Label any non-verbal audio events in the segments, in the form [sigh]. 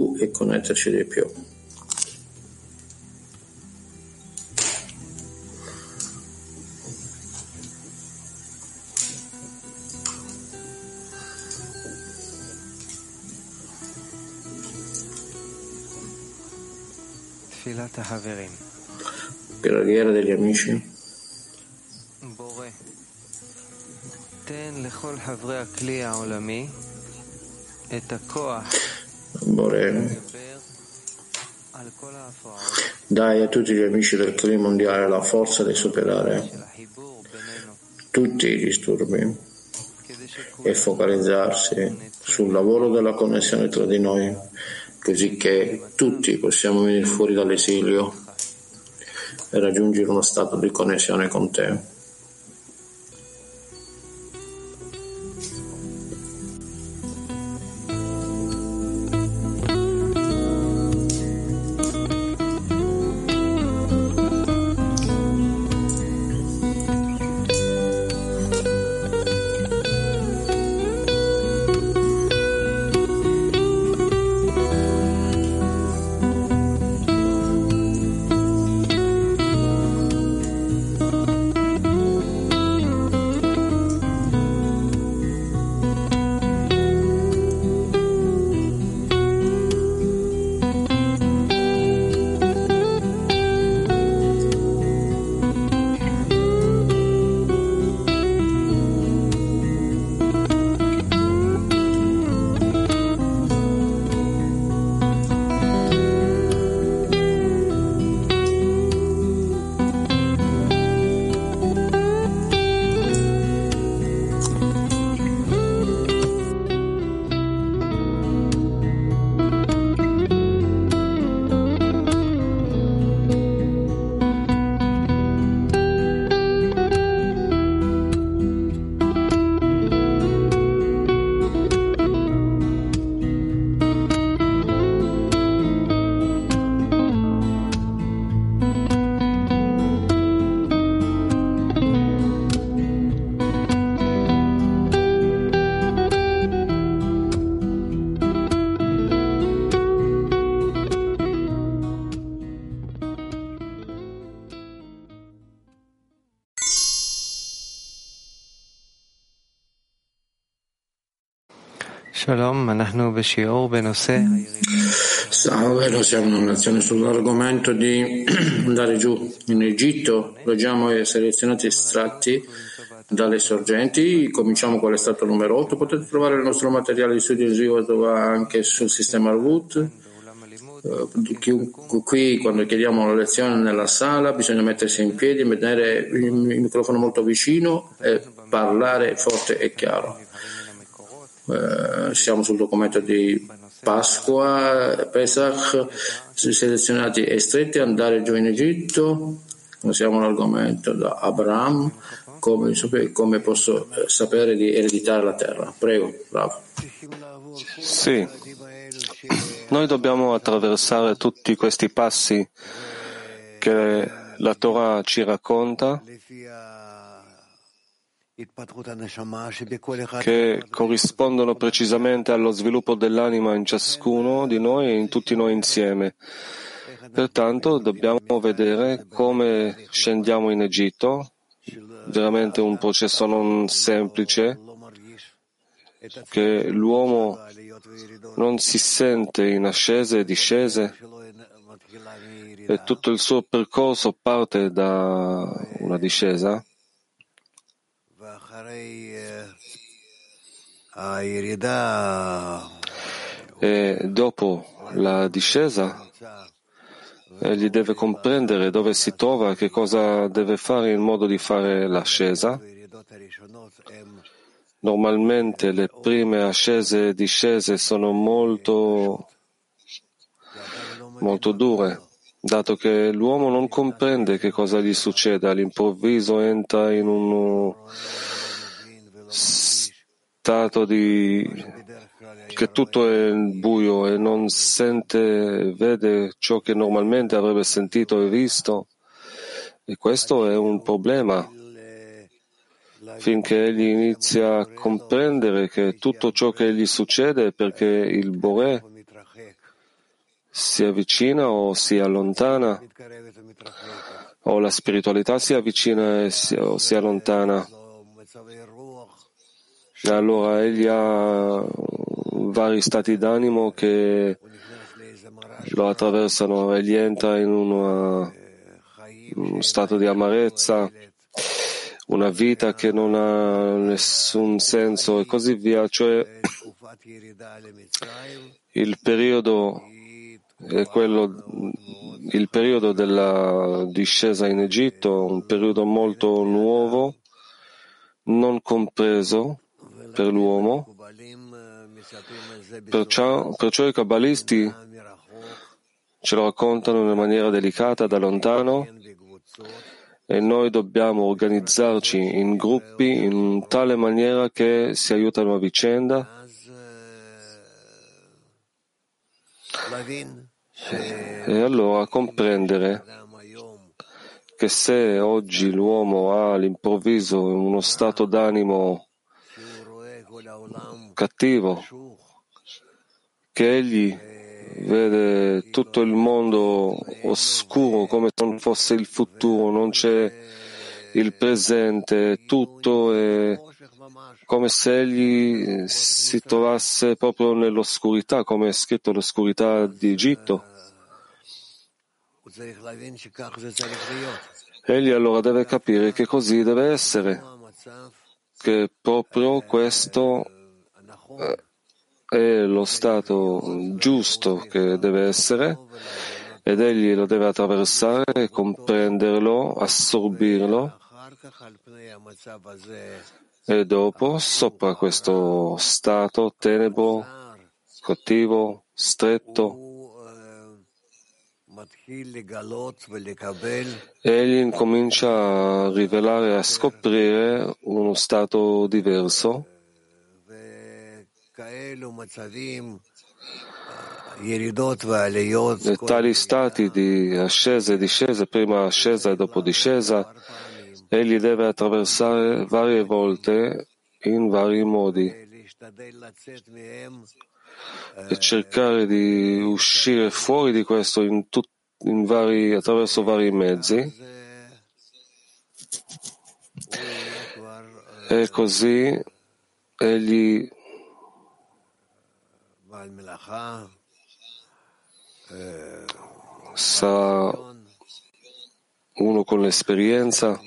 e connetterci di più. Preghiera degli amici. Bore, dai a tutti gli amici del clima mondiale la forza di superare tutti i disturbi e focalizzarsi sul lavoro della connessione tra di noi, così che tutti possiamo venire fuori dall'esilio e raggiungere uno stato di connessione con te. Salve, siamo una lezione sull'argomento di [clears throat] andare giù in Egitto. Leggiamo i selezionati estratti dalle sorgenti. Cominciamo con l'estrato numero 8. Potete trovare il nostro materiale di studio in anche sul sistema Arvut. Eh, qui quando chiediamo la lezione nella sala bisogna mettersi in piedi, tenere il microfono molto vicino e parlare forte e chiaro. Eh, siamo sul documento di Pasqua, Pesach, selezionati e stretti, andare giù in Egitto, siamo all'argomento da Abraham, come, come posso eh, sapere di ereditare la terra. Prego, bravo. Sì, noi dobbiamo attraversare tutti questi passi che la Torah ci racconta che corrispondono precisamente allo sviluppo dell'anima in ciascuno di noi e in tutti noi insieme. Pertanto dobbiamo vedere come scendiamo in Egitto, veramente un processo non semplice, che l'uomo non si sente in ascese e discese e tutto il suo percorso parte da una discesa e dopo la discesa egli deve comprendere dove si trova, che cosa deve fare in modo di fare l'ascesa. Normalmente le prime ascese e discese sono molto, molto dure, dato che l'uomo non comprende che cosa gli succede, all'improvviso entra in un stato di che tutto è buio e non sente, vede ciò che normalmente avrebbe sentito e visto. E questo è un problema finché egli inizia a comprendere che tutto ciò che gli succede è perché il Bore si avvicina o si allontana, o la spiritualità si avvicina o si allontana. E allora egli ha vari stati d'animo che lo attraversano, egli entra in una, uno stato di amarezza, una vita che non ha nessun senso e così via. Cioè, [coughs] il periodo è quello, il periodo della discesa in Egitto, un periodo molto nuovo, non compreso per l'uomo. Perciò, perciò i kabbalisti ce lo raccontano in maniera delicata da lontano e noi dobbiamo organizzarci in gruppi in tale maniera che si aiutano a vicenda e allora comprendere che se oggi l'uomo ha all'improvviso uno stato d'animo cattivo, che egli vede tutto il mondo oscuro come se non fosse il futuro, non c'è il presente, tutto è come se egli si trovasse proprio nell'oscurità, come è scritto l'oscurità di Egitto. Egli allora deve capire che così deve essere, che proprio questo è lo stato giusto che deve essere ed egli lo deve attraversare, comprenderlo, assorbirlo. E dopo, sopra questo stato tenebro, cattivo, stretto, egli incomincia a rivelare, a scoprire uno stato diverso tali stati di ascesa e discesa, prima ascesa e dopo discesa, egli deve attraversare varie volte in vari modi e cercare di uscire fuori di questo in tut, in vari, attraverso vari mezzi. E così egli sarà uno con l'esperienza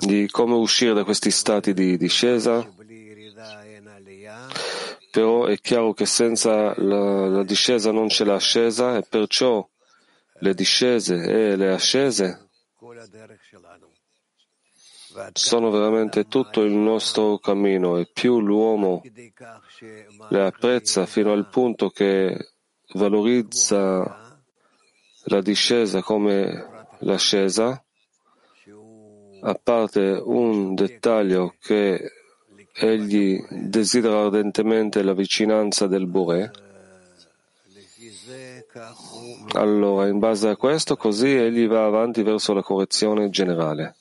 di come uscire da questi stati di discesa, però è chiaro che senza la, la discesa non c'è l'ascesa e perciò le discese e le ascese sono veramente tutto il nostro cammino e più l'uomo le apprezza fino al punto che valorizza la discesa come l'ascesa, a parte un dettaglio che egli desidera ardentemente la vicinanza del Bore, allora in base a questo così egli va avanti verso la correzione generale.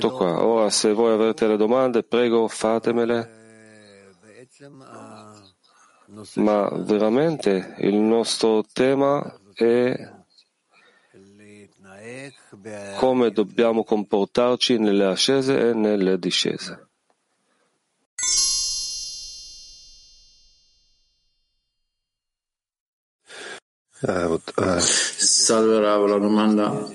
Tutto qua. Ora, se voi avete le domande, prego, fatemele. Ma veramente il nostro tema è come dobbiamo comportarci nelle ascese e nelle discese. Salve Rav, la domanda,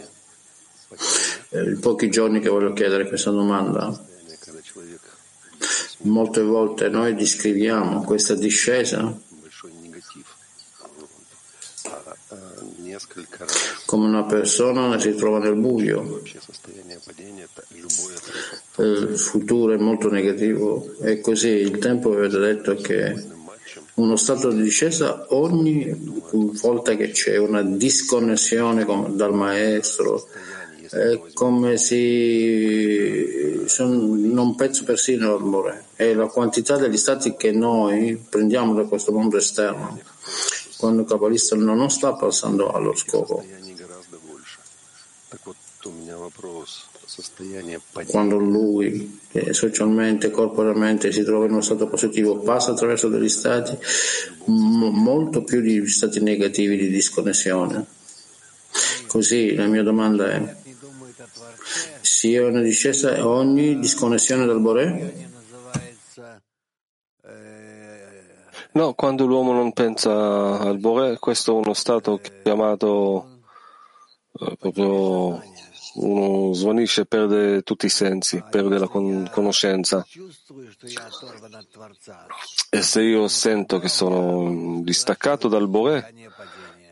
eh, in pochi giorni che voglio chiedere questa domanda, molte volte noi descriviamo questa discesa come una persona che si trova nel buio, il futuro è molto negativo. E così il tempo avete detto che uno stato di discesa ogni volta che c'è una disconnessione dal maestro, è come se non penso persino all'amore, è la quantità degli stati che noi prendiamo da questo mondo esterno, quando il cabalista non sta passando allo scopo. Quando lui, socialmente, corporalmente, si trova in uno stato positivo, passa attraverso degli stati molto più di stati negativi di disconnessione. Così la mia domanda è, sia una discesa ogni disconnessione dal Boré? No, quando l'uomo non pensa al Boré, questo è uno stato chiamato eh, proprio uno svanisce, perde tutti i sensi, perde la con- conoscenza. E se io sento che sono distaccato dal Boré,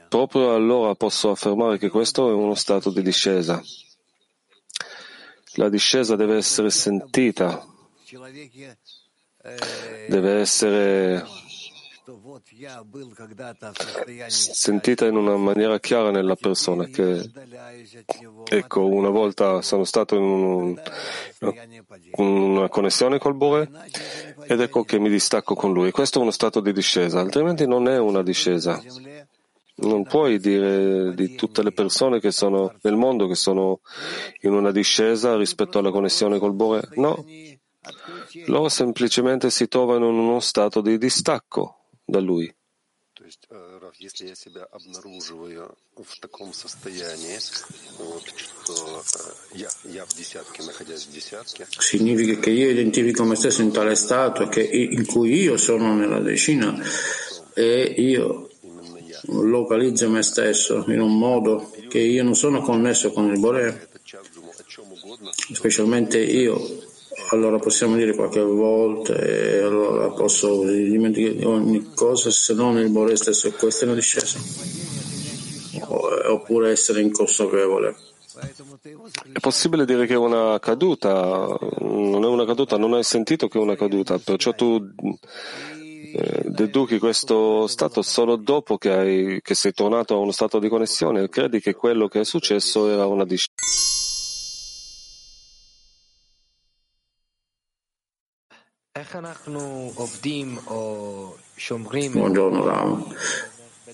proprio allora posso affermare che questo è uno stato di discesa. La discesa deve essere sentita, deve essere sentita in una maniera chiara nella persona che ecco una volta sono stato in un, una connessione col Bore ed ecco che mi distacco con lui. Questo è uno stato di discesa altrimenti non è una discesa. Non puoi dire di tutte le persone che sono nel mondo che sono in una discesa rispetto alla connessione col Bore. No. Loro semplicemente si trovano in uno stato di distacco da lui. Significa che io identifico me stesso in tale stato che, in cui io sono nella decina e io localizzo me stesso in un modo che io non sono connesso con il Bore, specialmente io allora possiamo dire qualche volta e allora posso dimenticare ogni cosa se non il Bore stesso e questa è una discesa oppure essere inconsapevole. È possibile dire che è una caduta? Non è una caduta non hai sentito che è una caduta perciò tu eh, deduci questo stato solo dopo che, hai, che sei tornato a uno stato di connessione e credi che quello che è successo era una discesa Buongiorno Ram.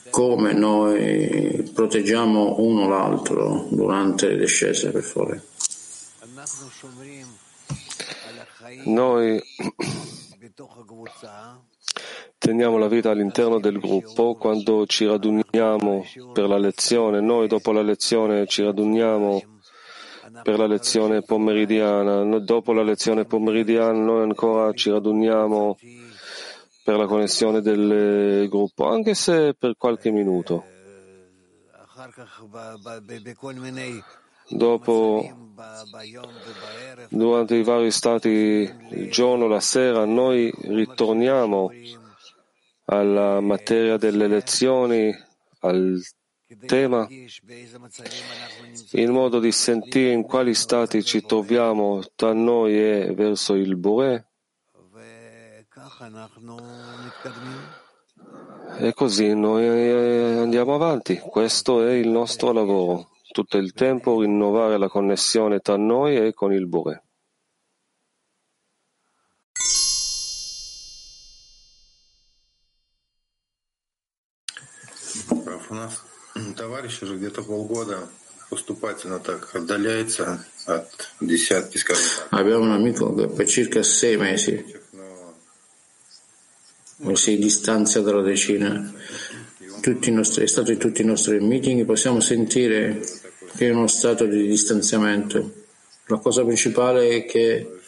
Come noi proteggiamo uno l'altro durante le discese, per favore? Noi teniamo la vita all'interno del gruppo quando ci raduniamo per la lezione. Noi dopo la lezione ci raduniamo per la lezione pomeridiana. Dopo la lezione pomeridiana noi ancora ci raduniamo per la connessione del gruppo, anche se per qualche minuto. Dopo, durante i vari stati, il giorno, la sera, noi ritorniamo alla materia delle lezioni, al tema in modo di sentire in quali stati ci troviamo tra noi e verso il Bure. E così noi andiamo avanti. Questo è il nostro lavoro. Tutto il tempo rinnovare la connessione tra noi e con il Bure. [clears throat] товарищ уже где-то полгода поступательно так отдаляется от десятки, скажем так. Abbiamo un amico che per circa sei mesi si distanzia dalla decina. Tutti i nostri, è stato in tutti i nostri meeting possiamo sentire che è uno stato di distanziamento. La cosa principale è che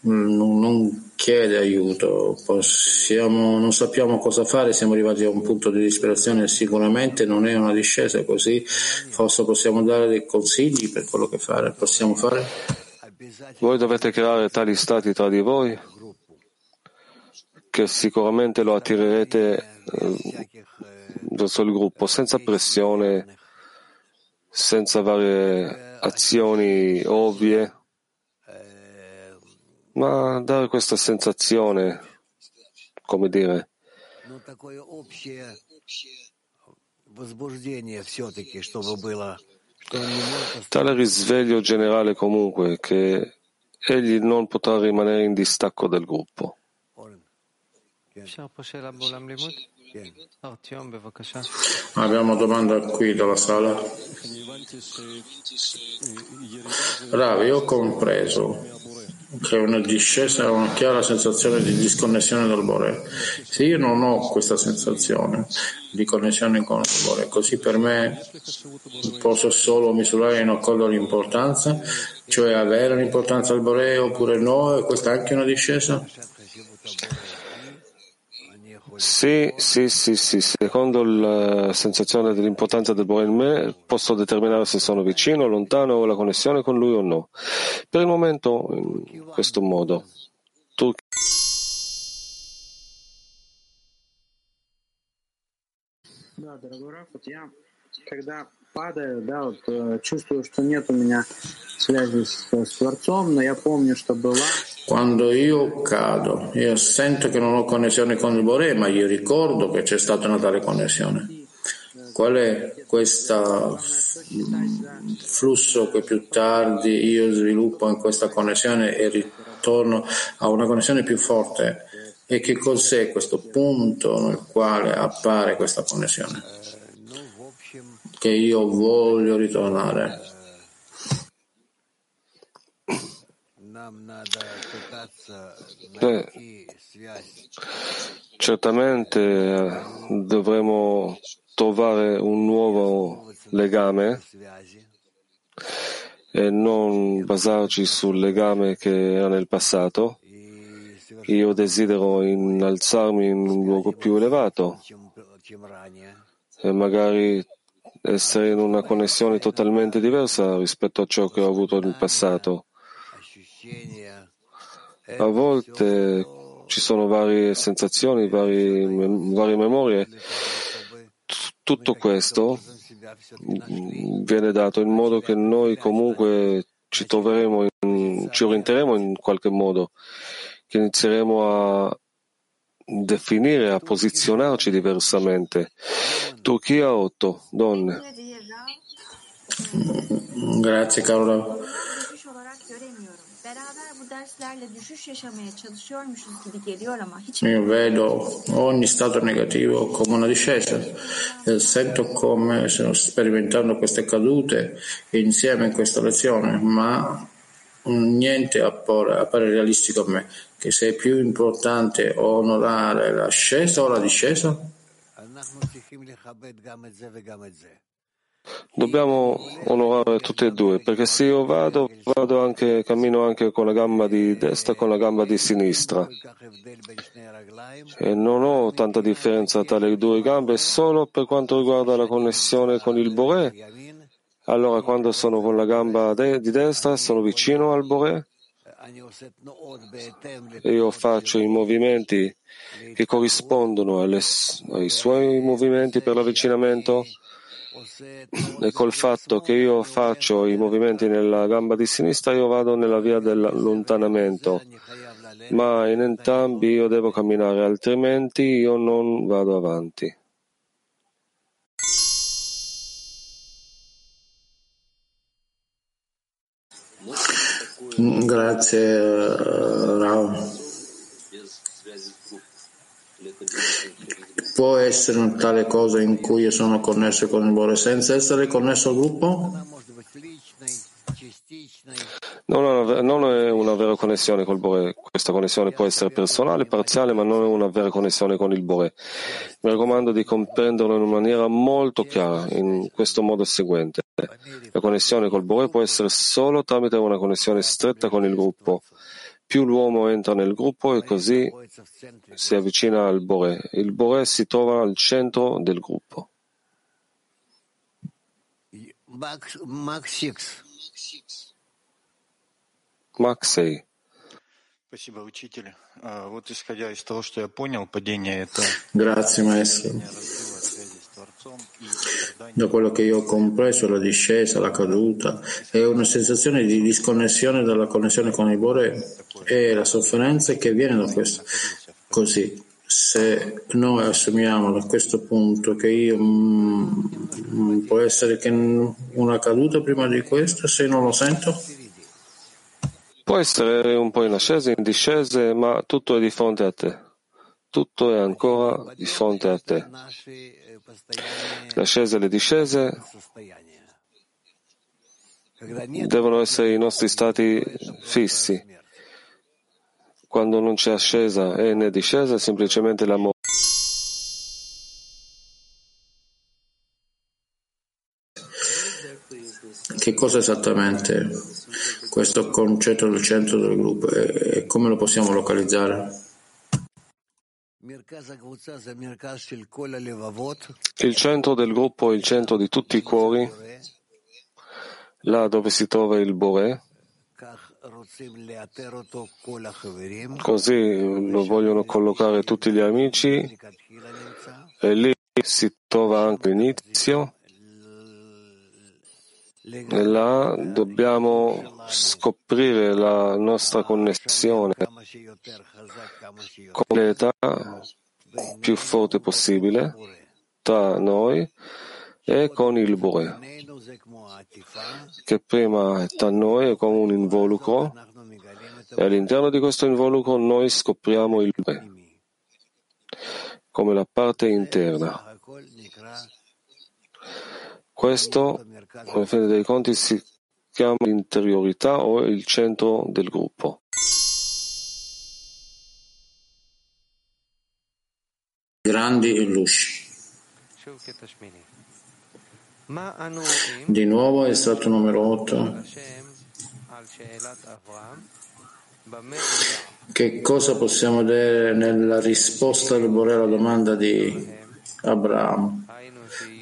non chiede aiuto, possiamo, non sappiamo cosa fare, siamo arrivati a un punto di disperazione, sicuramente non è una discesa così, forse possiamo dare dei consigli per quello che fare, possiamo fare? Voi dovete creare tali stati tra di voi che sicuramente lo attirerete eh, verso il gruppo senza pressione, senza varie azioni ovvie ma dare questa sensazione, come dire, tale risveglio generale comunque che egli non potrà rimanere in distacco del gruppo. Abbiamo domanda qui dalla sala. Ravi, ho compreso che una discesa è una chiara sensazione di disconnessione dal Bore. Se io non ho questa sensazione di connessione con il Bore, così per me posso solo misurare in accordo l'importanza, cioè avere un'importanza al Bore oppure no, e questa è anche una discesa? Sì, sì, sì, sì. Secondo la sensazione dell'importanza del Bore in me, posso determinare se sono vicino, lontano o la connessione con lui o no. Per il momento, in questo modo. Tu... Да, дорогой Раф, вот я, когда падаю, да, вот э, чувствую, что нет у меня связи с, с Творцом, но я помню, что была. Quando io cado, io sento che non ho connessione con il Bore, ma io ricordo che c'è stata una tale connessione. Qual è questo flusso che più tardi io sviluppo in questa connessione e ritorno a una connessione più forte? E che cos'è questo punto nel quale appare questa connessione? Che io voglio ritornare. Beh, certamente eh, dovremo trovare un nuovo legame e non basarci sul legame che era nel passato. Io desidero innalzarmi in un luogo più elevato e magari essere in una connessione totalmente diversa rispetto a ciò che ho avuto nel passato. A volte ci sono varie sensazioni, varie, varie memorie. Tutto questo viene dato in modo che noi comunque ci troveremo, in, ci orienteremo in qualche modo, che inizieremo a definire, a posizionarci diversamente. Turchia 8, donne. Grazie Carola. Io vedo ogni stato negativo come una discesa e sento come sto sperimentando queste cadute insieme in questa lezione, ma niente appare, appare realistico a me, che se è più importante onorare l'ascesa o la discesa? Dobbiamo onorare tutte e due, perché se io vado, vado anche, cammino anche con la gamba di destra e con la gamba di sinistra. E non ho tanta differenza tra le due gambe solo per quanto riguarda la connessione con il Boré. Allora quando sono con la gamba de- di destra sono vicino al Boré. E io faccio i movimenti che corrispondono alle, ai suoi movimenti per l'avvicinamento. E col fatto che io faccio i movimenti nella gamba di sinistra io vado nella via dell'allontanamento. Ma in entrambi io devo camminare altrimenti io non vado avanti Grazie Rao. Può essere una tale cosa in cui io sono connesso con il Bore senza essere connesso al gruppo? Non è una vera connessione col Bore. Questa connessione può essere personale, parziale, ma non una vera connessione con il Bore. Mi raccomando di comprenderlo in maniera molto chiara, in questo modo seguente. La connessione col Bore può essere solo tramite una connessione stretta con il gruppo. Più l'uomo entra nel gruppo e così si avvicina al Bore. Il Bore si trova al centro del gruppo. Max 6. Grazie maestro. Da quello che io ho compreso, la discesa, la caduta, è una sensazione di disconnessione dalla connessione con il Bore e la sofferenza che viene da questo. Così, se noi assumiamo da questo punto che io mm, può essere che una caduta prima di questo, se non lo sento? Può essere un po' in ascese, in discese, ma tutto è di fronte a te. tutto è ancora di fronte a te. Le ascese e le discese devono essere i nostri stati fissi. Quando non c'è ascesa e né discesa, è semplicemente l'amore. Che cosa esattamente questo concetto del centro del gruppo e come lo possiamo localizzare? Il centro del gruppo è il centro di tutti i cuori, là dove si trova il Bore. Così lo vogliono collocare tutti gli amici. E lì si trova anche l'inizio là dobbiamo scoprire la nostra connessione con l'età più forte possibile tra noi e con il Bore, che prima tra noi è come un involucro e all'interno di questo involucro noi scopriamo il Bore come la parte interna. Questo, alla fine dei conti, si chiama l'interiorità o il centro del gruppo. Grandi luci. Di nuovo estratto numero 8. Che cosa possiamo dire nella risposta al Bore alla domanda di Abramo?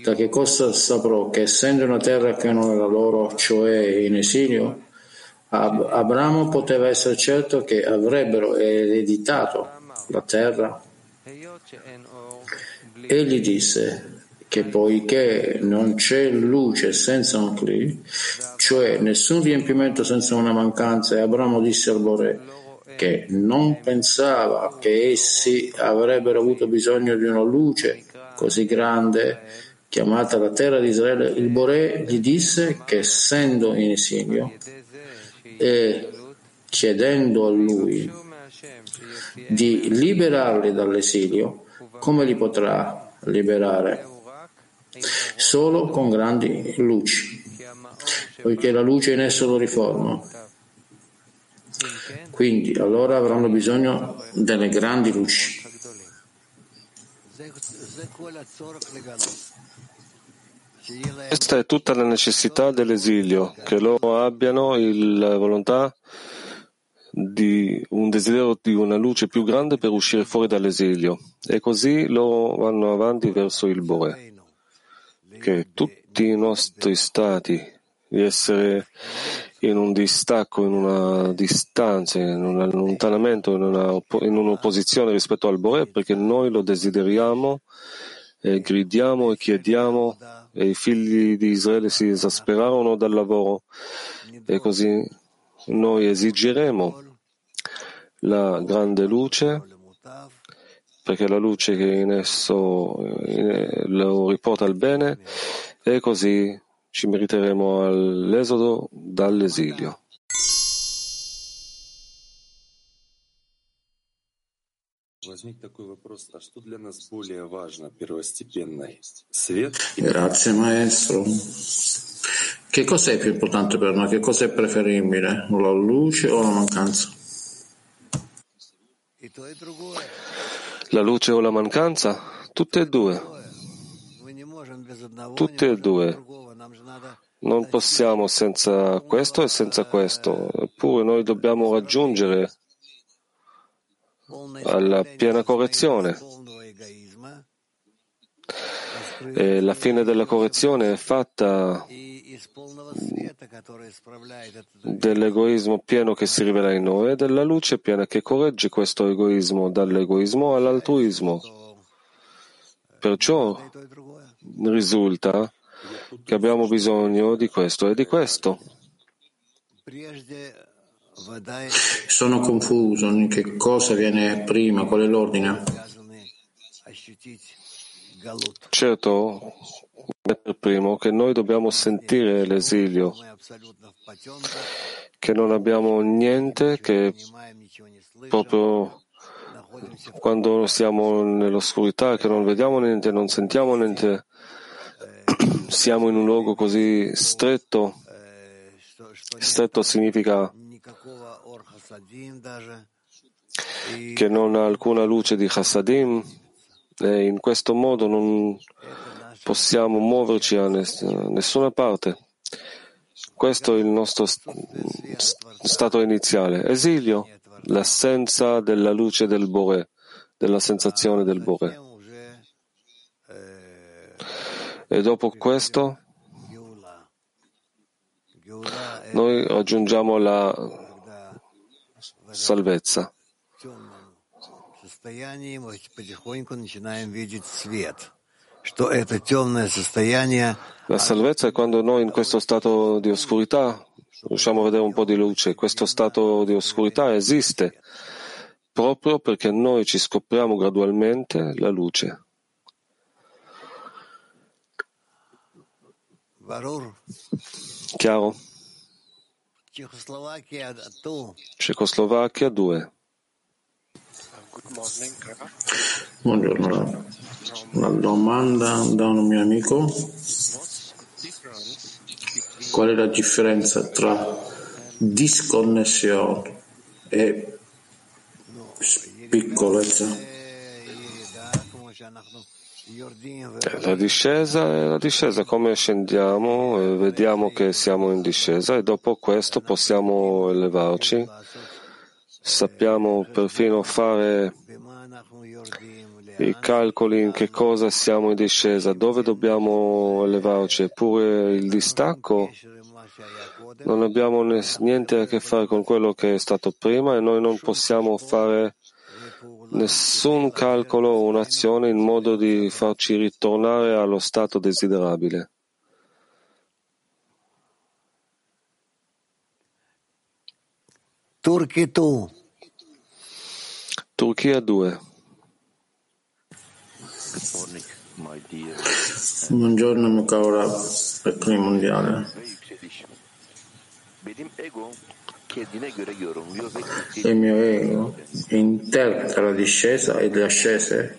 Da che cosa saprò che essendo una terra che non era loro, cioè in esilio, Ab- Abramo poteva essere certo che avrebbero ereditato la terra? Egli disse che poiché non c'è luce senza un cli, cioè nessun riempimento senza una mancanza, e Abramo disse al Bore che non pensava che essi avrebbero avuto bisogno di una luce così grande chiamata la terra di Israele, il Bore gli disse che essendo in esilio e chiedendo a lui di liberarli dall'esilio, come li potrà liberare? Solo con grandi luci, poiché la luce in esso lo riforma. Quindi allora avranno bisogno delle grandi luci. Questa è tutta la necessità dell'esilio, che loro abbiano la volontà di un desiderio di una luce più grande per uscire fuori dall'esilio e così loro vanno avanti verso il Bore. Che tutti i nostri stati di essere in un distacco, in una distanza, in un allontanamento, in, una, in un'opposizione rispetto al Bore, perché noi lo desideriamo e gridiamo e chiediamo e i figli di Israele si esasperarono dal lavoro. E così noi esigeremo la grande luce perché la luce che in esso lo riporta al bene e così ci meriteremo all'esodo dall'esilio. Grazie maestro. Che cos'è più importante per noi? Che cosa è preferibile? La luce o la mancanza? La luce o la mancanza? Tutte e due. Tutte e due. Non possiamo senza questo e senza questo, eppure noi dobbiamo raggiungere alla piena correzione. E la fine della correzione è fatta dell'egoismo pieno che si rivela in noi e della luce piena che corregge questo egoismo dall'egoismo all'altruismo. Perciò risulta che abbiamo bisogno di questo e di questo. Sono confuso in che cosa viene prima, qual è l'ordine? Certo, per primo che noi dobbiamo sentire l'esilio, che non abbiamo niente che proprio quando siamo nell'oscurità, che non vediamo niente, non sentiamo niente, siamo in un luogo così stretto. Stretto significa che non ha alcuna luce di Chassadim e in questo modo non possiamo muoverci a nessuna parte. Questo è il nostro stato iniziale. Esilio, l'assenza della luce del Bore, della sensazione del Bore. E dopo questo noi raggiungiamo la salvezza. La salvezza è quando noi in questo stato di oscurità riusciamo a vedere un po' di luce. Questo stato di oscurità esiste proprio perché noi ci scopriamo gradualmente la luce. Chiaro? Cecoslovacchia 2. Buongiorno, una domanda da un mio amico. Qual è la differenza tra disconnessione e piccolezza? La discesa è la discesa, come scendiamo e vediamo che siamo in discesa e dopo questo possiamo elevarci. Sappiamo perfino fare i calcoli in che cosa siamo in discesa, dove dobbiamo elevarci, eppure il distacco non abbiamo niente a che fare con quello che è stato prima e noi non possiamo fare nessun calcolo o un'azione in modo di farci ritornare allo stato desiderabile. Turchia 2 Buongiorno mio caro Rav, per il mondiale. Il mio ego interpreta la discesa e le ascese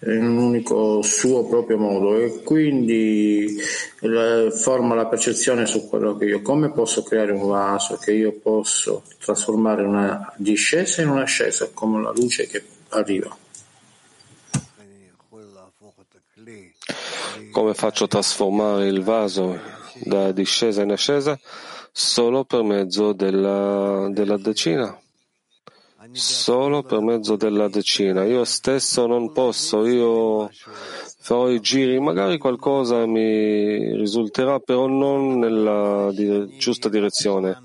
in un unico suo proprio modo e quindi forma la percezione su quello che io come posso creare un vaso che io posso trasformare una discesa in un'ascesa come la luce che arriva. Come faccio a trasformare il vaso da discesa in ascesa? Solo per mezzo della, della decina. Solo per mezzo della decina. Io stesso non posso, io farò i giri, magari qualcosa mi risulterà, però non nella giusta direzione.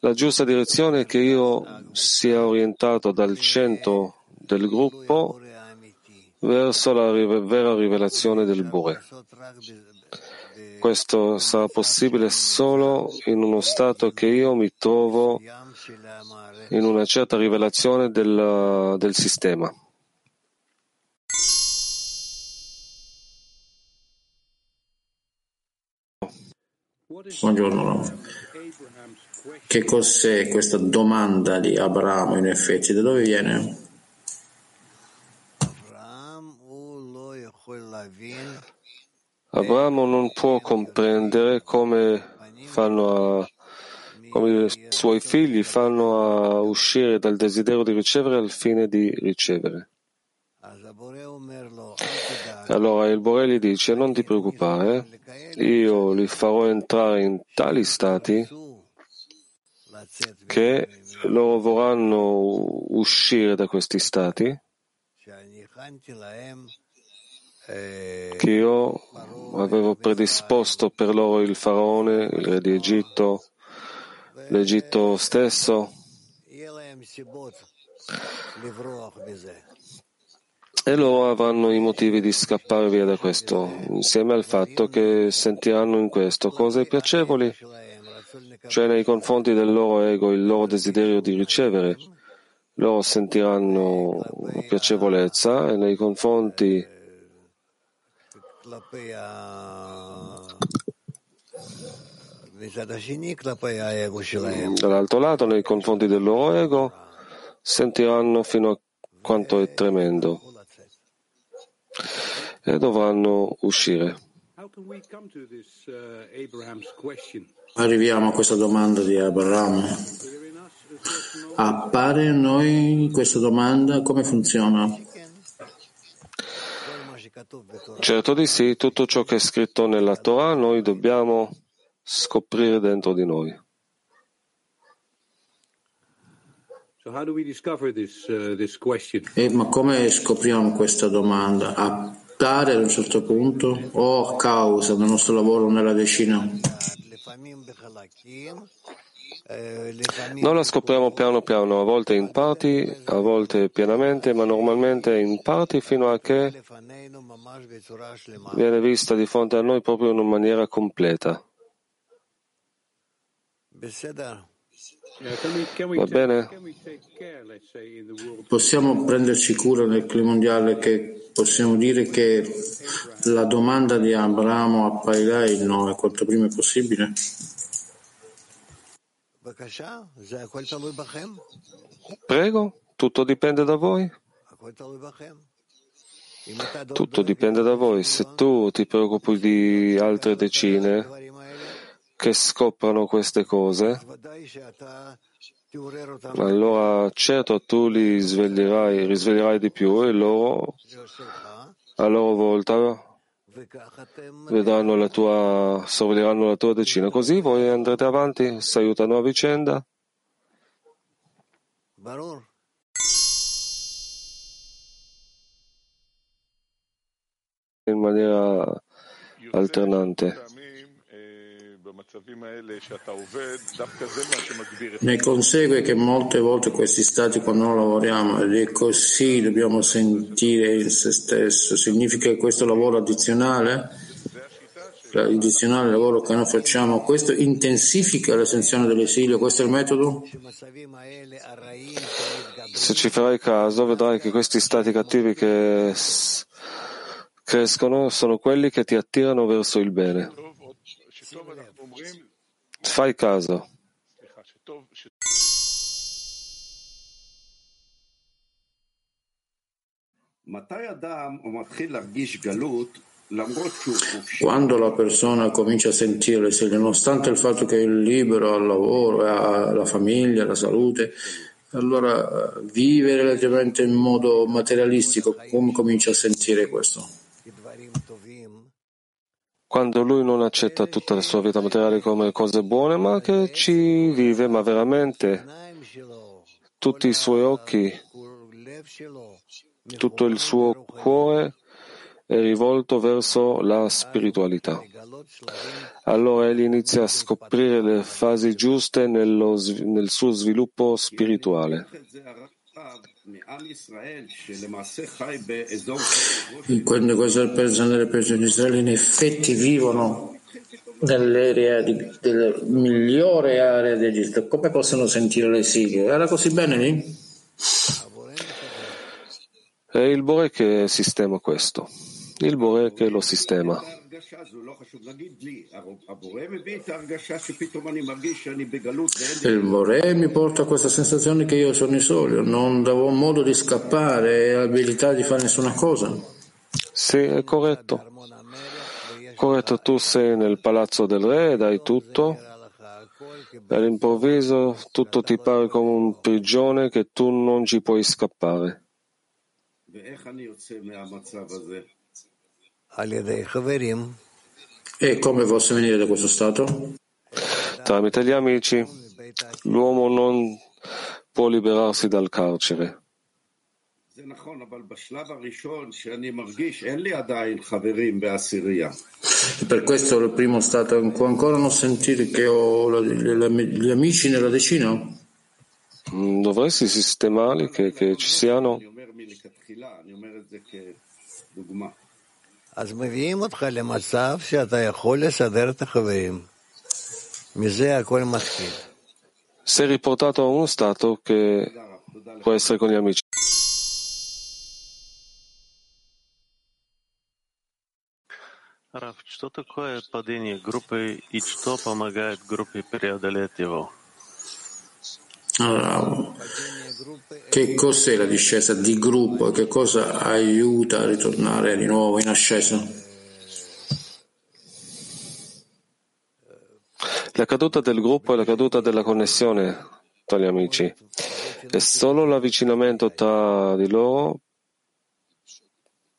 La giusta direzione è che io sia orientato dal centro del gruppo verso la vera rivelazione del Bore. Questo sarà possibile solo in uno stato che io mi trovo in una certa rivelazione del, del sistema. Buongiorno. Che cos'è questa domanda di Abramo in effetti? Da dove viene? Abramo non può comprendere come, a, come i suoi figli fanno a uscire dal desiderio di ricevere al fine di ricevere. Allora il Bore gli dice non ti preoccupare, io li farò entrare in tali stati che loro vorranno uscire da questi stati che io avevo predisposto per loro il faraone, il re di Egitto, l'Egitto stesso. E loro avranno i motivi di scappare via da questo, insieme al fatto che sentiranno in questo cose piacevoli, cioè nei confronti del loro ego, il loro desiderio di ricevere. Loro sentiranno piacevolezza e nei confronti Dall'altro lato, nei confronti del loro ego, sentiranno fino quanto è tremendo e dovranno uscire. Arriviamo a questa domanda di Abramo. Appare a noi questa domanda come funziona? Certo di sì, tutto ciò che è scritto nella Torah noi dobbiamo scoprire dentro di noi. E, ma come scopriamo questa domanda? Appare ad un certo punto o a causa del nostro lavoro nella decina? Noi la scopriamo piano piano, a volte in parti, a volte pienamente, ma normalmente in parti fino a che viene vista di fronte a noi proprio in una maniera completa. Va bene? Possiamo prenderci cura nel clima mondiale che possiamo dire che la domanda di Abramo apparirà in noi quanto prima possibile? Prego, tutto dipende da voi. Tutto dipende da voi. Se tu ti preoccupi di altre decine che scoprono queste cose, allora certo tu li sveglierai, risveglierai di più e loro a loro volta vedranno la tua, sorveglieranno la tua decina. Così voi andrete avanti, si aiutano a vicenda. In maniera alternante. Ne consegue che molte volte questi stati quando noi lavoriamo ed è così dobbiamo sentire in se stesso, significa che questo lavoro addizionale, l'addizionale lavoro che noi facciamo, questo intensifica l'estensione dell'esilio, questo è il metodo? Se ci farai caso vedrai che questi stati cattivi che crescono sono quelli che ti attirano verso il bene. Fai caso. Quando la persona comincia a sentire l'esilio, nonostante il fatto che è libero al lavoro, alla famiglia, alla salute, allora vive relativamente in modo materialistico, come comincia a sentire questo? Quando lui non accetta tutta la sua vita materiale come cose buone, ma che ci vive, ma veramente tutti i suoi occhi, tutto il suo cuore è rivolto verso la spiritualità. Allora egli inizia a scoprire le fasi giuste nello, nel suo sviluppo spirituale. Quando queste persone delle persone di Israele in effetti vivono nell'area di, della migliore area d'Egitto, come possono sentire l'esilio? Era così bene lì? È il Bore che sistema questo, il Bore che lo sistema. Il Bore mi porta a questa sensazione che io sono in solo, non avevo modo di scappare e abilità di fare nessuna cosa. Sì, è corretto. Corretto, tu sei nel palazzo del re, dai tutto, e all'improvviso tutto ti pare come un prigione che tu non ci puoi scappare. E come posso venire da questo stato? Tramite gli amici, l'uomo non può liberarsi dal carcere. Per questo il primo stato ancora non sentire che ho gli amici nella decina? Dovresti sistemarli che, che ci siano. Sei riportato a uno stato che può essere con gli amici. Раф, что такое падение группы и что помогает группе преодолеть его? Allora, Che cos'è la discesa di gruppo e che cosa aiuta a ritornare di nuovo in ascesa? La caduta del gruppo è la caduta della connessione tra gli amici e solo l'avvicinamento tra di loro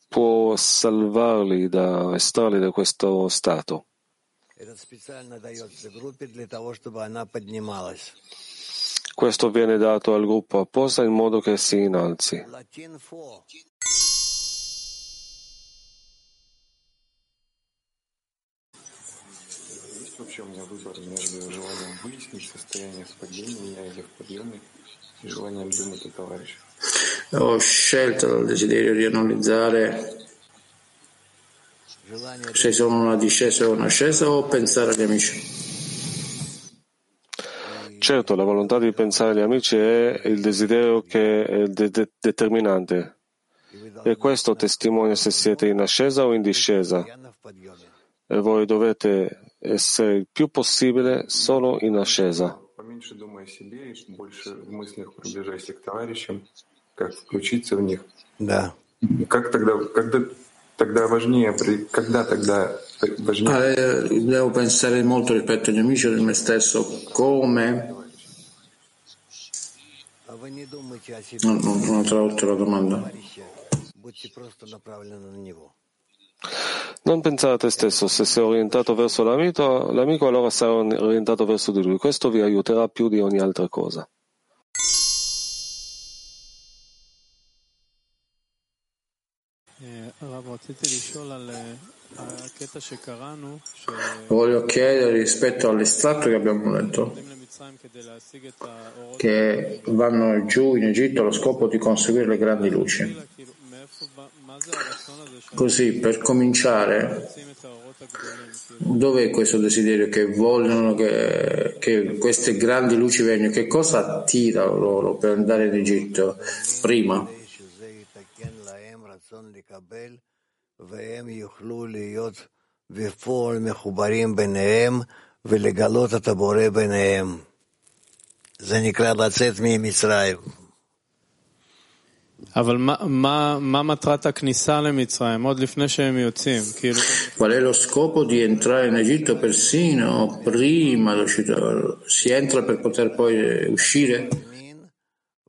può salvarli da estrarli da questo stato. Questo viene dato al gruppo apposta in modo che si innalzi. Ho scelto il desiderio di analizzare se sono una discesa o un'ascesa o pensare agli amici. Certo, la volontà di pensare agli amici è il desiderio che è de- de- determinante. E questo testimonia se siete in ascesa o in discesa. E voi dovete essere il più possibile solo in ascesa. Поменьше думай о себе и больше в мыслях приближайся к товарищам, как включиться в них. Да. Как тогда, когда тогда важнее, при- когда тогда важнее eh, devo pensare molto rispetto agli amici e a me stesso come non, non, non ho la domanda non pensare a te stesso, se sei orientato verso l'amico, l'amico allora sarai orientato verso di lui. Questo vi aiuterà più di ogni altra cosa. Eh, Voglio chiedere rispetto all'estratto che abbiamo letto, che vanno giù in Egitto allo scopo di conseguire le grandi luci. Così, per cominciare, dov'è questo desiderio che vogliono che, che queste grandi luci vengano? Che cosa attira loro per andare in Egitto prima? והם יוכלו להיות בפועל מחוברים ביניהם ולגלות את הבורא ביניהם. זה נקרא לצאת ממצרים. אבל מה, מה, מה מטרת הכניסה למצרים עוד לפני שהם יוצאים? כאילו, Qual è lo scopo di entrare in Egitto persino prima dell'uscita? Si entra per poter poi uscire? מין,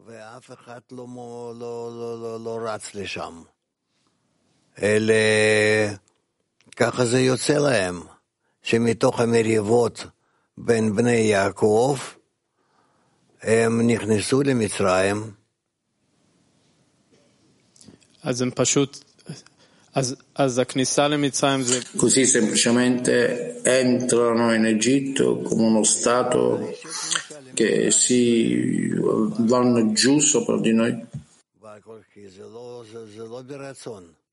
ואף אחד לא, לא, לא, לא, לא רץ לשם. אלה, ככה זה יוצא להם, שמתוך המריבות בין בני יעקב, הם נכנסו למצרים, אז הם פשוט... אז, אז הכניסה למצרים זה Così semplicemente entrano in Egitto come uno stato che si vanno giù sopra di noi? זה לא ברצון.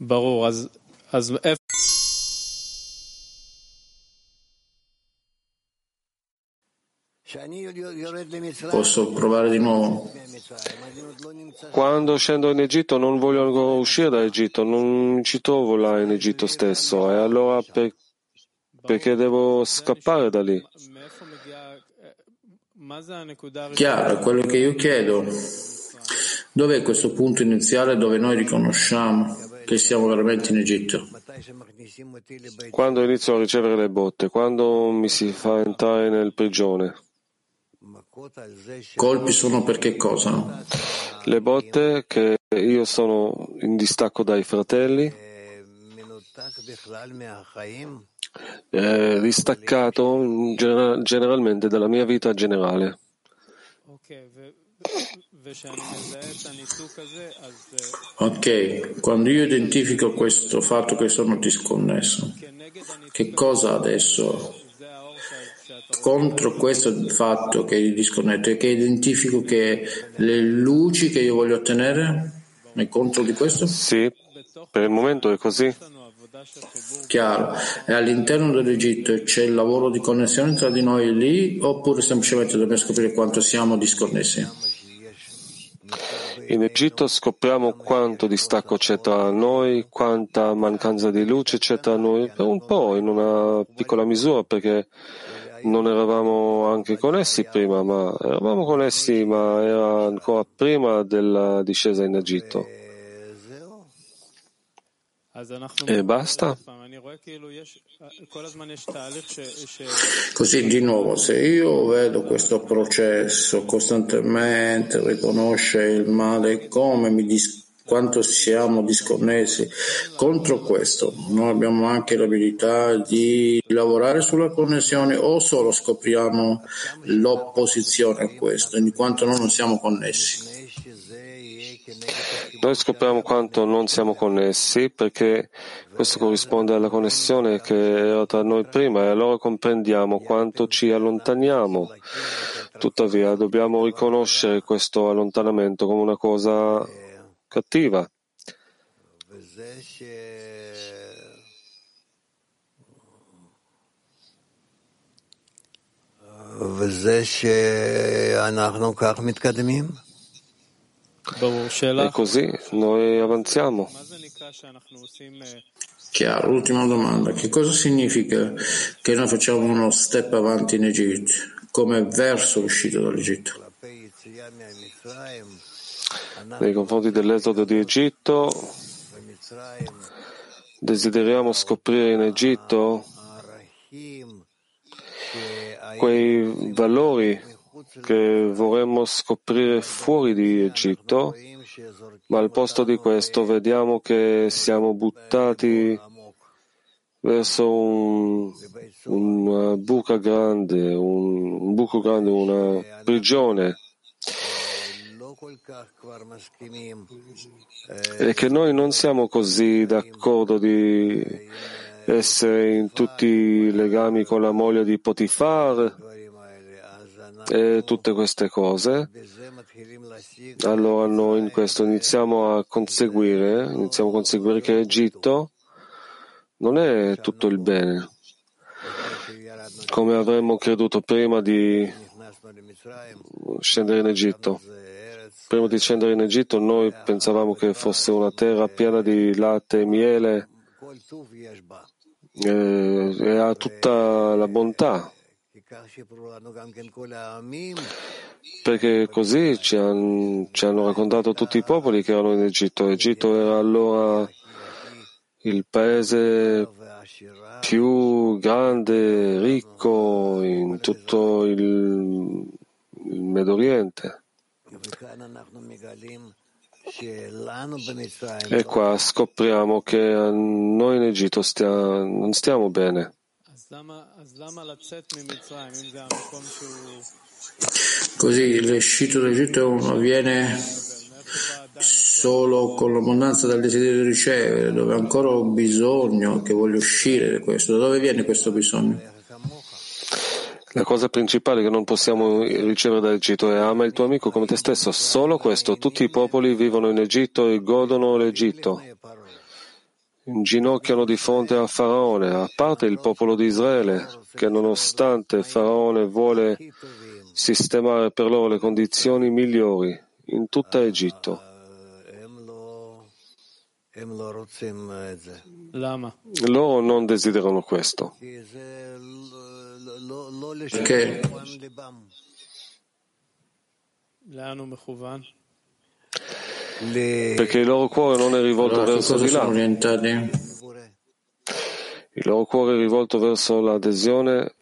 ברור, אז, אז איפה... כשאני יורד למצרים, Posso provare di nuovo? ממצרים, אני עוד לא נמצא Quando scendo in Egitto non voglio ancora uscire da Egitto, non ci trovo là in Egitto stesso, e allora per- perché devo scappare da lì? מאיפה מגיעה... מה זה הנקודה הראשונה? Chiaro, quello che io chiedo, Dov'è questo punto iniziale dove noi riconosciamo che siamo veramente in Egitto? Quando inizio a ricevere le botte, quando mi si fa entrare nel prigione. Colpi sono per che cosa? Le botte che io sono in distacco dai fratelli, eh, distaccato generalmente dalla mia vita generale. Ok, quando io identifico questo fatto che sono disconnesso, che cosa adesso? Contro questo fatto che io disconnetto e che identifico che le luci che io voglio ottenere è contro di questo? Sì, per il momento è così. Chiaro, e all'interno dell'Egitto c'è il lavoro di connessione tra di noi lì oppure semplicemente dobbiamo scoprire quanto siamo disconnessi? In Egitto scopriamo quanto distacco c'è tra noi, quanta mancanza di luce c'è tra noi, per un po', in una piccola misura, perché non eravamo anche connessi prima, ma eravamo connessi, ma era ancora prima della discesa in Egitto. E basta? Così di nuovo, se io vedo questo processo costantemente, riconosce il male come mi dis- quanto siamo disconnessi contro questo, noi abbiamo anche l'abilità di lavorare sulla connessione o solo scopriamo l'opposizione a questo, in quanto noi non siamo connessi. Noi scopriamo quanto non siamo connessi perché questo corrisponde alla connessione che era tra noi prima e allora comprendiamo quanto ci allontaniamo. Tuttavia dobbiamo riconoscere questo allontanamento come una cosa cattiva. וזה שאנחנו כך מתקדמים? E così noi avanziamo. Chiaro, ultima domanda. Che cosa significa che noi facciamo uno step avanti in Egitto, come verso l'uscita dall'Egitto? Nei confronti dell'esodo di Egitto, desideriamo scoprire in Egitto quei valori che vorremmo scoprire fuori di Egitto, ma al posto di questo vediamo che siamo buttati verso un, una buca grande, un, un buco grande, una prigione. E che noi non siamo così d'accordo di essere in tutti i legami con la moglie di Potifar, e tutte queste cose, allora noi in questo iniziamo a conseguire, iniziamo a conseguire che Egitto non è tutto il bene, come avremmo creduto prima di scendere in Egitto. Prima di scendere in Egitto noi pensavamo che fosse una terra piena di latte e miele eh, e ha tutta la bontà, perché così ci, han, ci, hanno raccontato tutti i popoli che erano in Egitto. Egitto era allora il paese più grande, ricco in tutto il, il Medio Oriente. E qua scopriamo che noi in Egitto stia, non stiamo bene. Così l'uscito dall'Egitto avviene solo con l'abbondanza del desiderio di ricevere, dove ancora ho bisogno, che voglio uscire da questo. Da dove viene questo bisogno? La cosa principale che non possiamo ricevere dall'Egitto è ama il tuo amico come te stesso. Solo questo. Tutti i popoli vivono in Egitto e godono l'Egitto inginocchiano di fronte a Faraone, a parte il popolo di Israele, che nonostante Faraone vuole sistemare per loro le condizioni migliori in tutta Egitto. Loro non desiderano questo. Perché? Perché il loro cuore non è rivolto allora, verso di là. Il loro cuore è rivolto verso l'adesione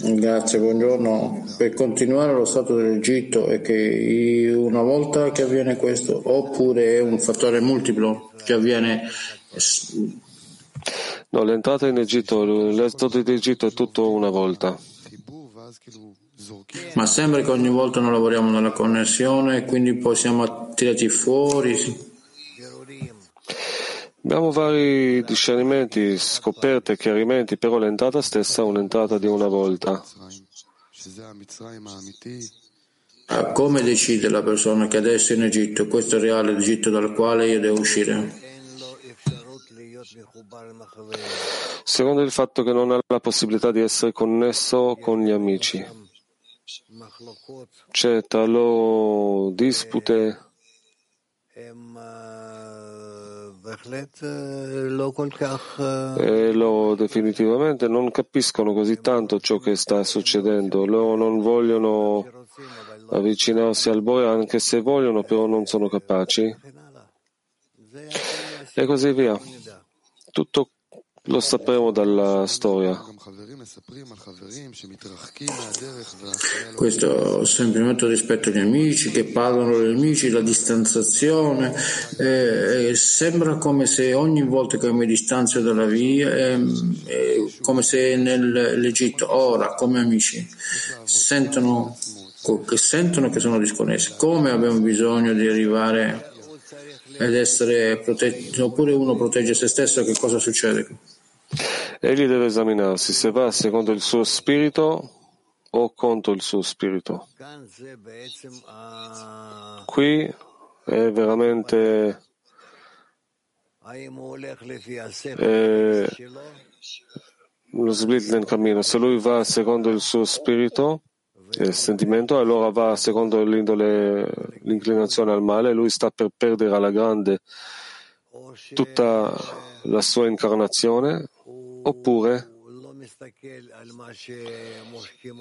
Grazie, buongiorno. Per continuare lo stato dell'Egitto è che una volta che avviene questo, oppure è un fattore multiplo che avviene No, l'entrata in Egitto, l'esodo di Egitto è tutto una volta. Ma sembra che ogni volta noi lavoriamo nella connessione e quindi poi siamo tirati fuori. Abbiamo vari discernimenti, scoperte, chiarimenti, però l'entrata stessa è un'entrata di una volta. Come decide la persona che adesso è in Egitto, questo è il reale Egitto dal quale io devo uscire? Secondo il fatto che non ha la possibilità di essere connesso con gli amici. C'è loro dispute E loro definitivamente non capiscono così tanto ciò che sta succedendo. Loro non vogliono avvicinarsi al Bore anche se vogliono, però non sono capaci. E così via. Tutto lo sapremo dalla storia. Questo semplicemente rispetto agli amici che parlano degli amici, la distanziazione, eh, sembra come se ogni volta che mi distanzio dalla via, eh, eh, come se nell'Egitto, ora come amici, sentono che sentono che sono disconnessi. Come abbiamo bisogno di arrivare ed essere protetti, oppure uno protegge se stesso, che cosa succede? Egli deve esaminarsi se va secondo il suo spirito o contro il suo spirito. Qui è veramente eh, lo split nel cammino. Se lui va secondo il suo spirito il sentimento, allora va secondo l'indole, l'inclinazione al male, lui sta per perdere alla grande tutta la sua incarnazione oppure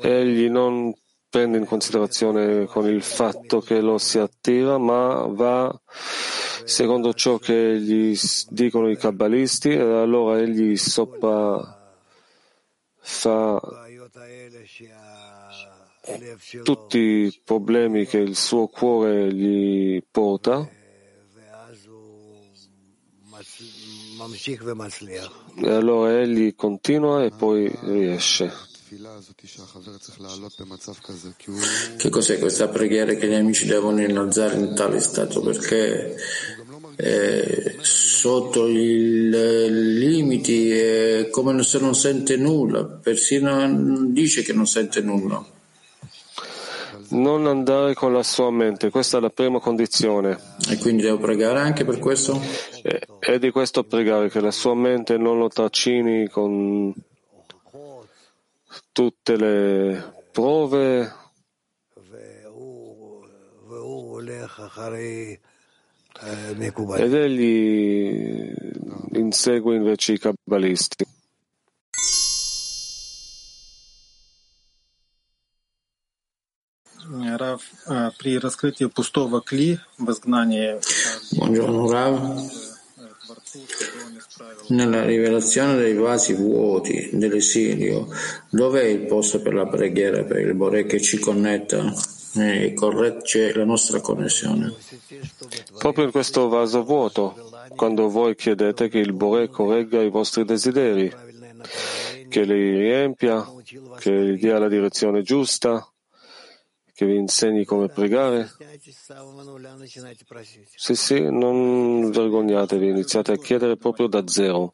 egli non prende in considerazione con il fatto che lo si attira, ma va secondo ciò che gli dicono i kabbalisti e allora egli sopra fa tutti i problemi che il suo cuore gli porta e allora egli continua e poi riesce. Che cos'è questa preghiera che gli amici devono innalzare in tale stato? Perché eh, sotto i limiti è come se non sente nulla, persino dice che non sente nulla. Non andare con la sua mente, questa è la prima condizione. E quindi devo pregare anche per questo? E, è di questo pregare che la sua mente non lo tracini con tutte le prove ed egli insegue invece i kabbalisti. Buongiorno Rav. Nella rivelazione dei vasi vuoti dell'esilio, dov'è il posto per la preghiera per il Bore che ci connetta e corregge la nostra connessione? Proprio in questo vaso vuoto, quando voi chiedete che il Bore corregga i vostri desideri, che li riempia, che gli dia la direzione giusta, che vi insegni come pregare? Sì, sì, non vergognatevi, iniziate a chiedere proprio da zero.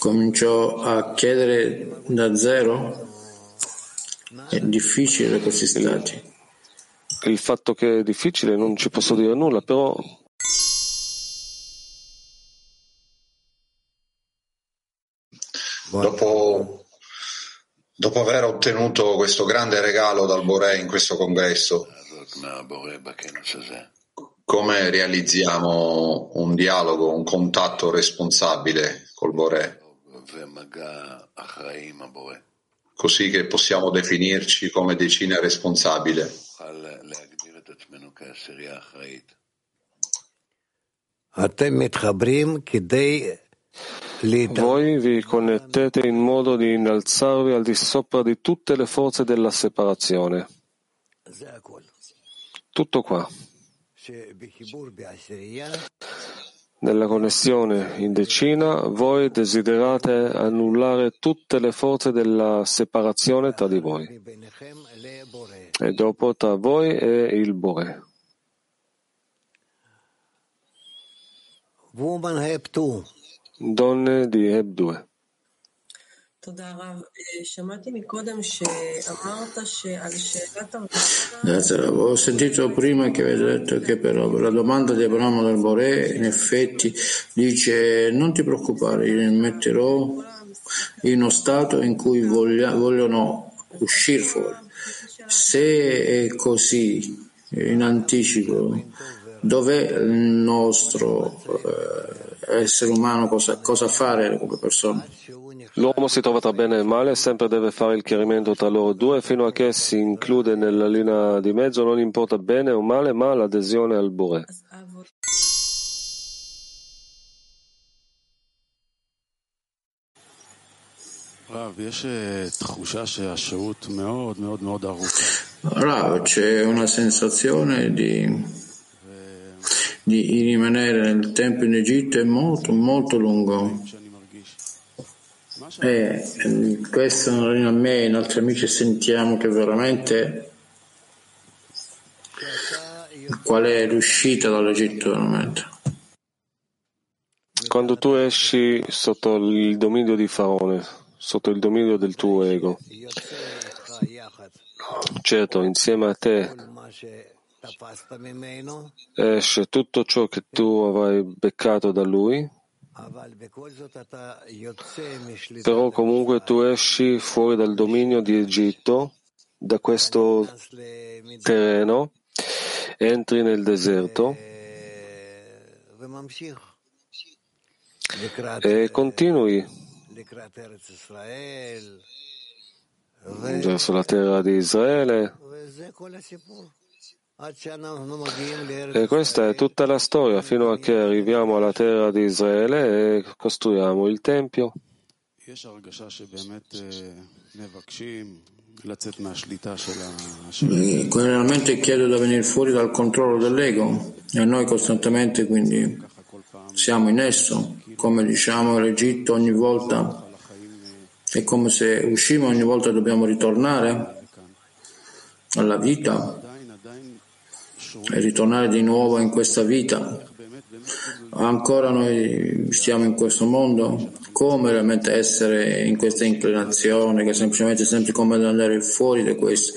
Cominciò a chiedere da zero? È difficile questi stati. Il fatto che è difficile non ci posso dire nulla, però Dopo, dopo aver ottenuto questo grande regalo dal Boré in questo congresso, come realizziamo un dialogo, un contatto responsabile col Boré? Così che possiamo definirci come decina responsabile. Voi vi connettete in modo di innalzarvi al di sopra di tutte le forze della separazione. Tutto qua. Nella connessione in decina voi desiderate annullare tutte le forze della separazione tra di voi e dopo tra voi e il Bore. Donne di Heb 2. Grazie, avevo sentito prima che avete detto che però la domanda di Abramo del Boré in effetti dice non ti preoccupare, li metterò in uno stato in cui voglia, vogliono uscire fuori. Se è così, in anticipo, dov'è il nostro eh, essere umano, cosa, cosa fare come persone. L'uomo si trova tra bene e male e sempre deve fare il chiarimento tra loro due fino a che si include nella linea di mezzo, non importa bene o male, ma l'adesione al Bure. Rav, c'è una sensazione di, di rimanere nel tempo in Egitto è molto, molto lungo. E questo a me e in altri amici sentiamo che veramente qual è l'uscita dall'Egitto veramente. Quando tu esci sotto il dominio di Faraone, sotto il dominio del tuo ego, certo, insieme a te esce tutto ciò che tu avrai beccato da lui, però comunque tu esci fuori dal dominio di Egitto, da questo terreno, entri nel deserto. E continui. verso la terra di Israele. E questa è tutta la storia fino a che arriviamo alla terra di Israele e costruiamo il Tempio. Realmente chiedo da venire fuori dal controllo dell'ego. E noi costantemente quindi siamo in esso, come diciamo l'Egitto ogni volta. È come se uscimo ogni volta dobbiamo ritornare alla vita e ritornare di nuovo in questa vita. Ancora noi stiamo in questo mondo, come realmente essere in questa inclinazione che semplicemente sempre come andare fuori da questo.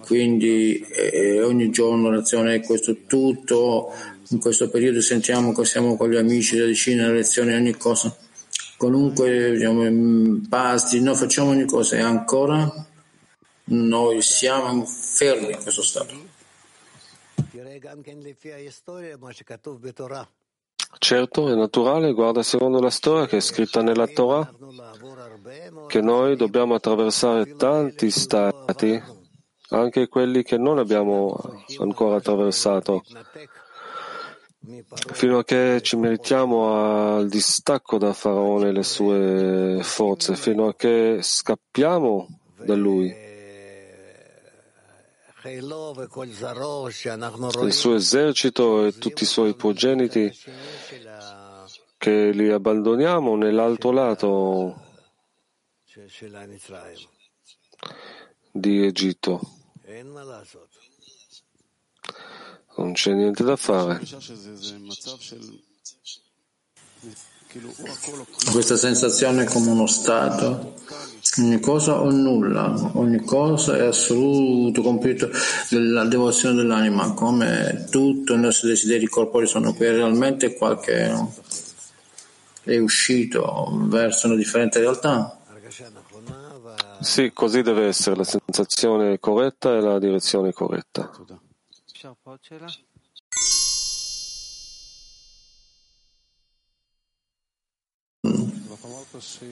Quindi eh, ogni giorno l'azione è questo tutto, in questo periodo sentiamo che siamo con gli amici, le decine, le lezioni, ogni cosa, qualunque diciamo, pasti, noi facciamo ogni cosa e ancora noi siamo fermi in questo stato. Certo, è naturale, guarda secondo la storia che è scritta nella Torah, che noi dobbiamo attraversare tanti stati, anche quelli che non abbiamo ancora attraversato, fino a che ci meritiamo al distacco da Faraone e le sue forze, fino a che scappiamo da lui. Il suo esercito e tutti i suoi progeniti che li abbandoniamo nell'altro lato di Egitto. Non c'è niente da fare. Questa sensazione è come uno stato, ogni cosa o nulla, ogni cosa è assoluto, completo della devozione dell'anima, come tutto i nostri desideri corporei sono qui, realmente qualche è uscito verso una differente realtà. Sì, così deve essere la sensazione corretta e la direzione corretta.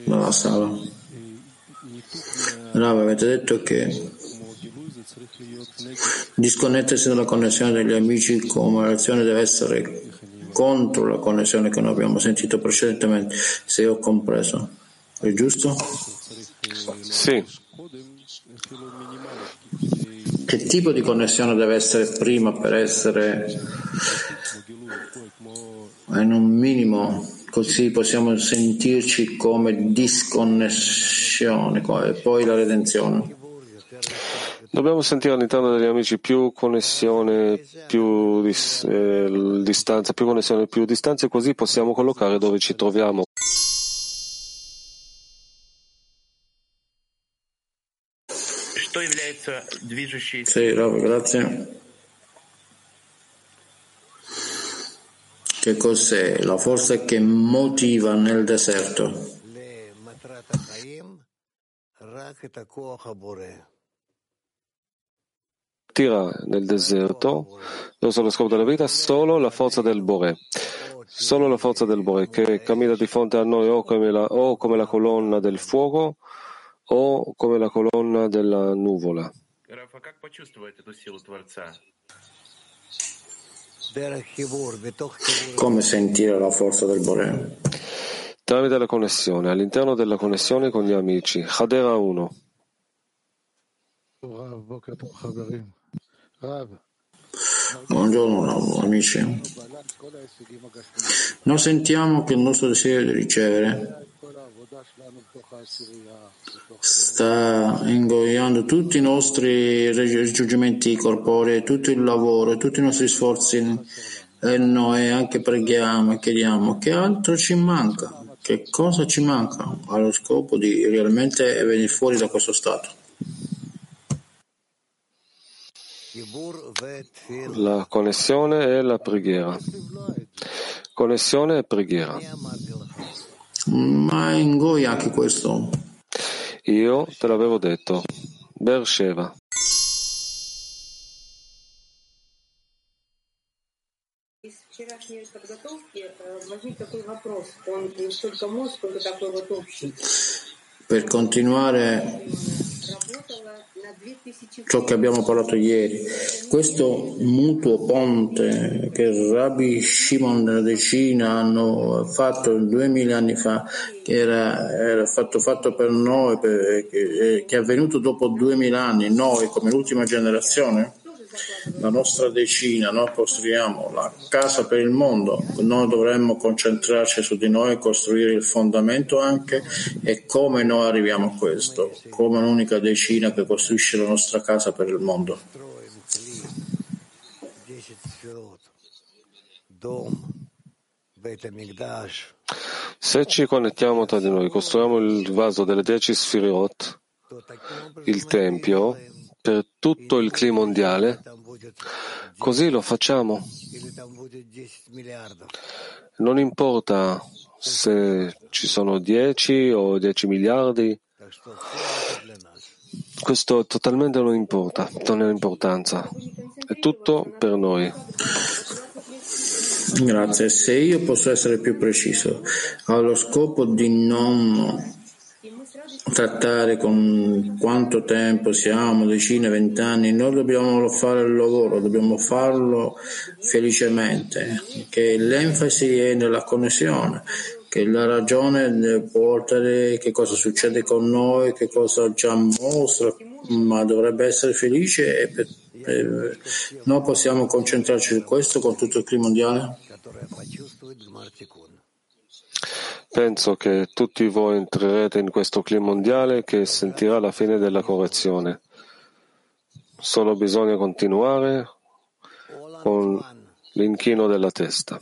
Nella sala. Rav, avete detto che disconnettersi dalla connessione degli amici come relazione deve essere contro la connessione che noi abbiamo sentito precedentemente, se ho compreso. È giusto? Sì. Che tipo di connessione deve essere prima per essere in un minimo, così possiamo sentirci come disconnessione e poi la redenzione? Dobbiamo sentire all'interno degli amici più connessione, più dis, eh, distanza, più connessione, più distanza, così possiamo collocare dove ci troviamo. Sì, Rob, grazie. Che cos'è la forza che motiva nel deserto? tira nel deserto verso lo scopo della vita solo la forza del Bore. Solo la forza del Bore che cammina di fronte a noi o come la, o come la colonna del fuoco o come la colonna della nuvola. Come sentire la forza del Bore? Tramite la connessione, all'interno della connessione con gli amici. Hadera 1. Buongiorno amici. Noi sentiamo che il nostro desiderio di ricevere sta ingoiando tutti i nostri raggiungimenti corporei, tutto il lavoro, tutti i nostri sforzi e noi anche preghiamo e chiediamo che altro ci manca, che cosa ci manca allo scopo di realmente venire fuori da questo stato. La connessione e la preghiera. Connessione e preghiera. Ma ingoia anche questo. Io te l'avevo detto. Beersheva. Per continuare ciò che abbiamo parlato ieri, questo mutuo ponte che Rabbi Shimon della decina hanno fatto duemila anni fa, che era, era fatto, fatto, per noi, per, che, che è avvenuto dopo duemila anni, noi come l'ultima generazione, la nostra decina, noi costruiamo la casa per il mondo, noi dovremmo concentrarci su di noi, costruire il fondamento anche. E come noi arriviamo a questo, come un'unica decina che costruisce la nostra casa per il mondo. Se ci connettiamo tra di noi, costruiamo il vaso delle dieci sfirot, il Tempio, per tutto il clima mondiale, così lo facciamo. Non importa se ci sono 10 o 10 miliardi, questo totalmente non importa, non ha importanza, è tutto per noi. Grazie. Se io posso essere più preciso, allo scopo di non trattare con quanto tempo siamo, decine, vent'anni, noi dobbiamo fare il lavoro, dobbiamo farlo felicemente, che l'enfasi è nella connessione, che la ragione portare che cosa succede con noi, che cosa già mostra, ma dovrebbe essere felice e per, per, noi possiamo concentrarci su questo con tutto il clima mondiale? Penso che tutti voi entrerete in questo clima mondiale che sentirà la fine della correzione. Solo bisogna continuare con l'inchino della testa.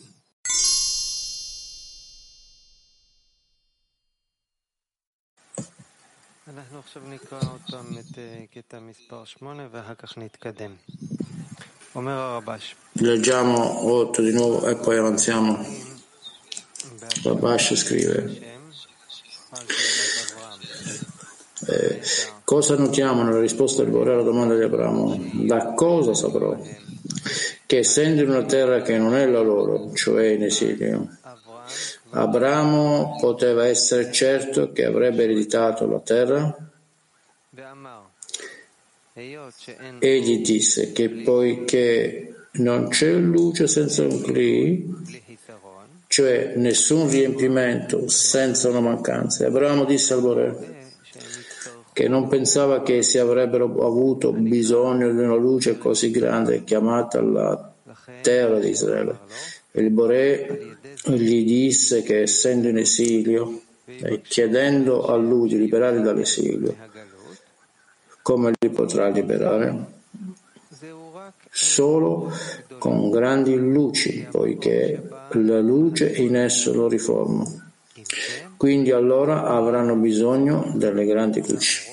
Leggiamo 8 di nuovo e poi avanziamo. Rabash scrive. Eh, cosa notiamo nella risposta del Bore alla domanda di Abramo? Da cosa saprò? Che essendo in una terra che non è la loro, cioè in esilio, Abramo poteva essere certo che avrebbe ereditato la terra? Egli disse che poiché non c'è luce senza un cli, cioè nessun riempimento senza una mancanza. Abramo disse al Bore che non pensava che si avrebbero avuto bisogno di una luce così grande chiamata la terra di Israele. Il Bore gli disse che essendo in esilio e chiedendo a lui di liberare dall'esilio, come li potrà liberare? Solo con grandi luci, poiché la luce in esso lo riforma. Quindi allora avranno bisogno delle grandi luci.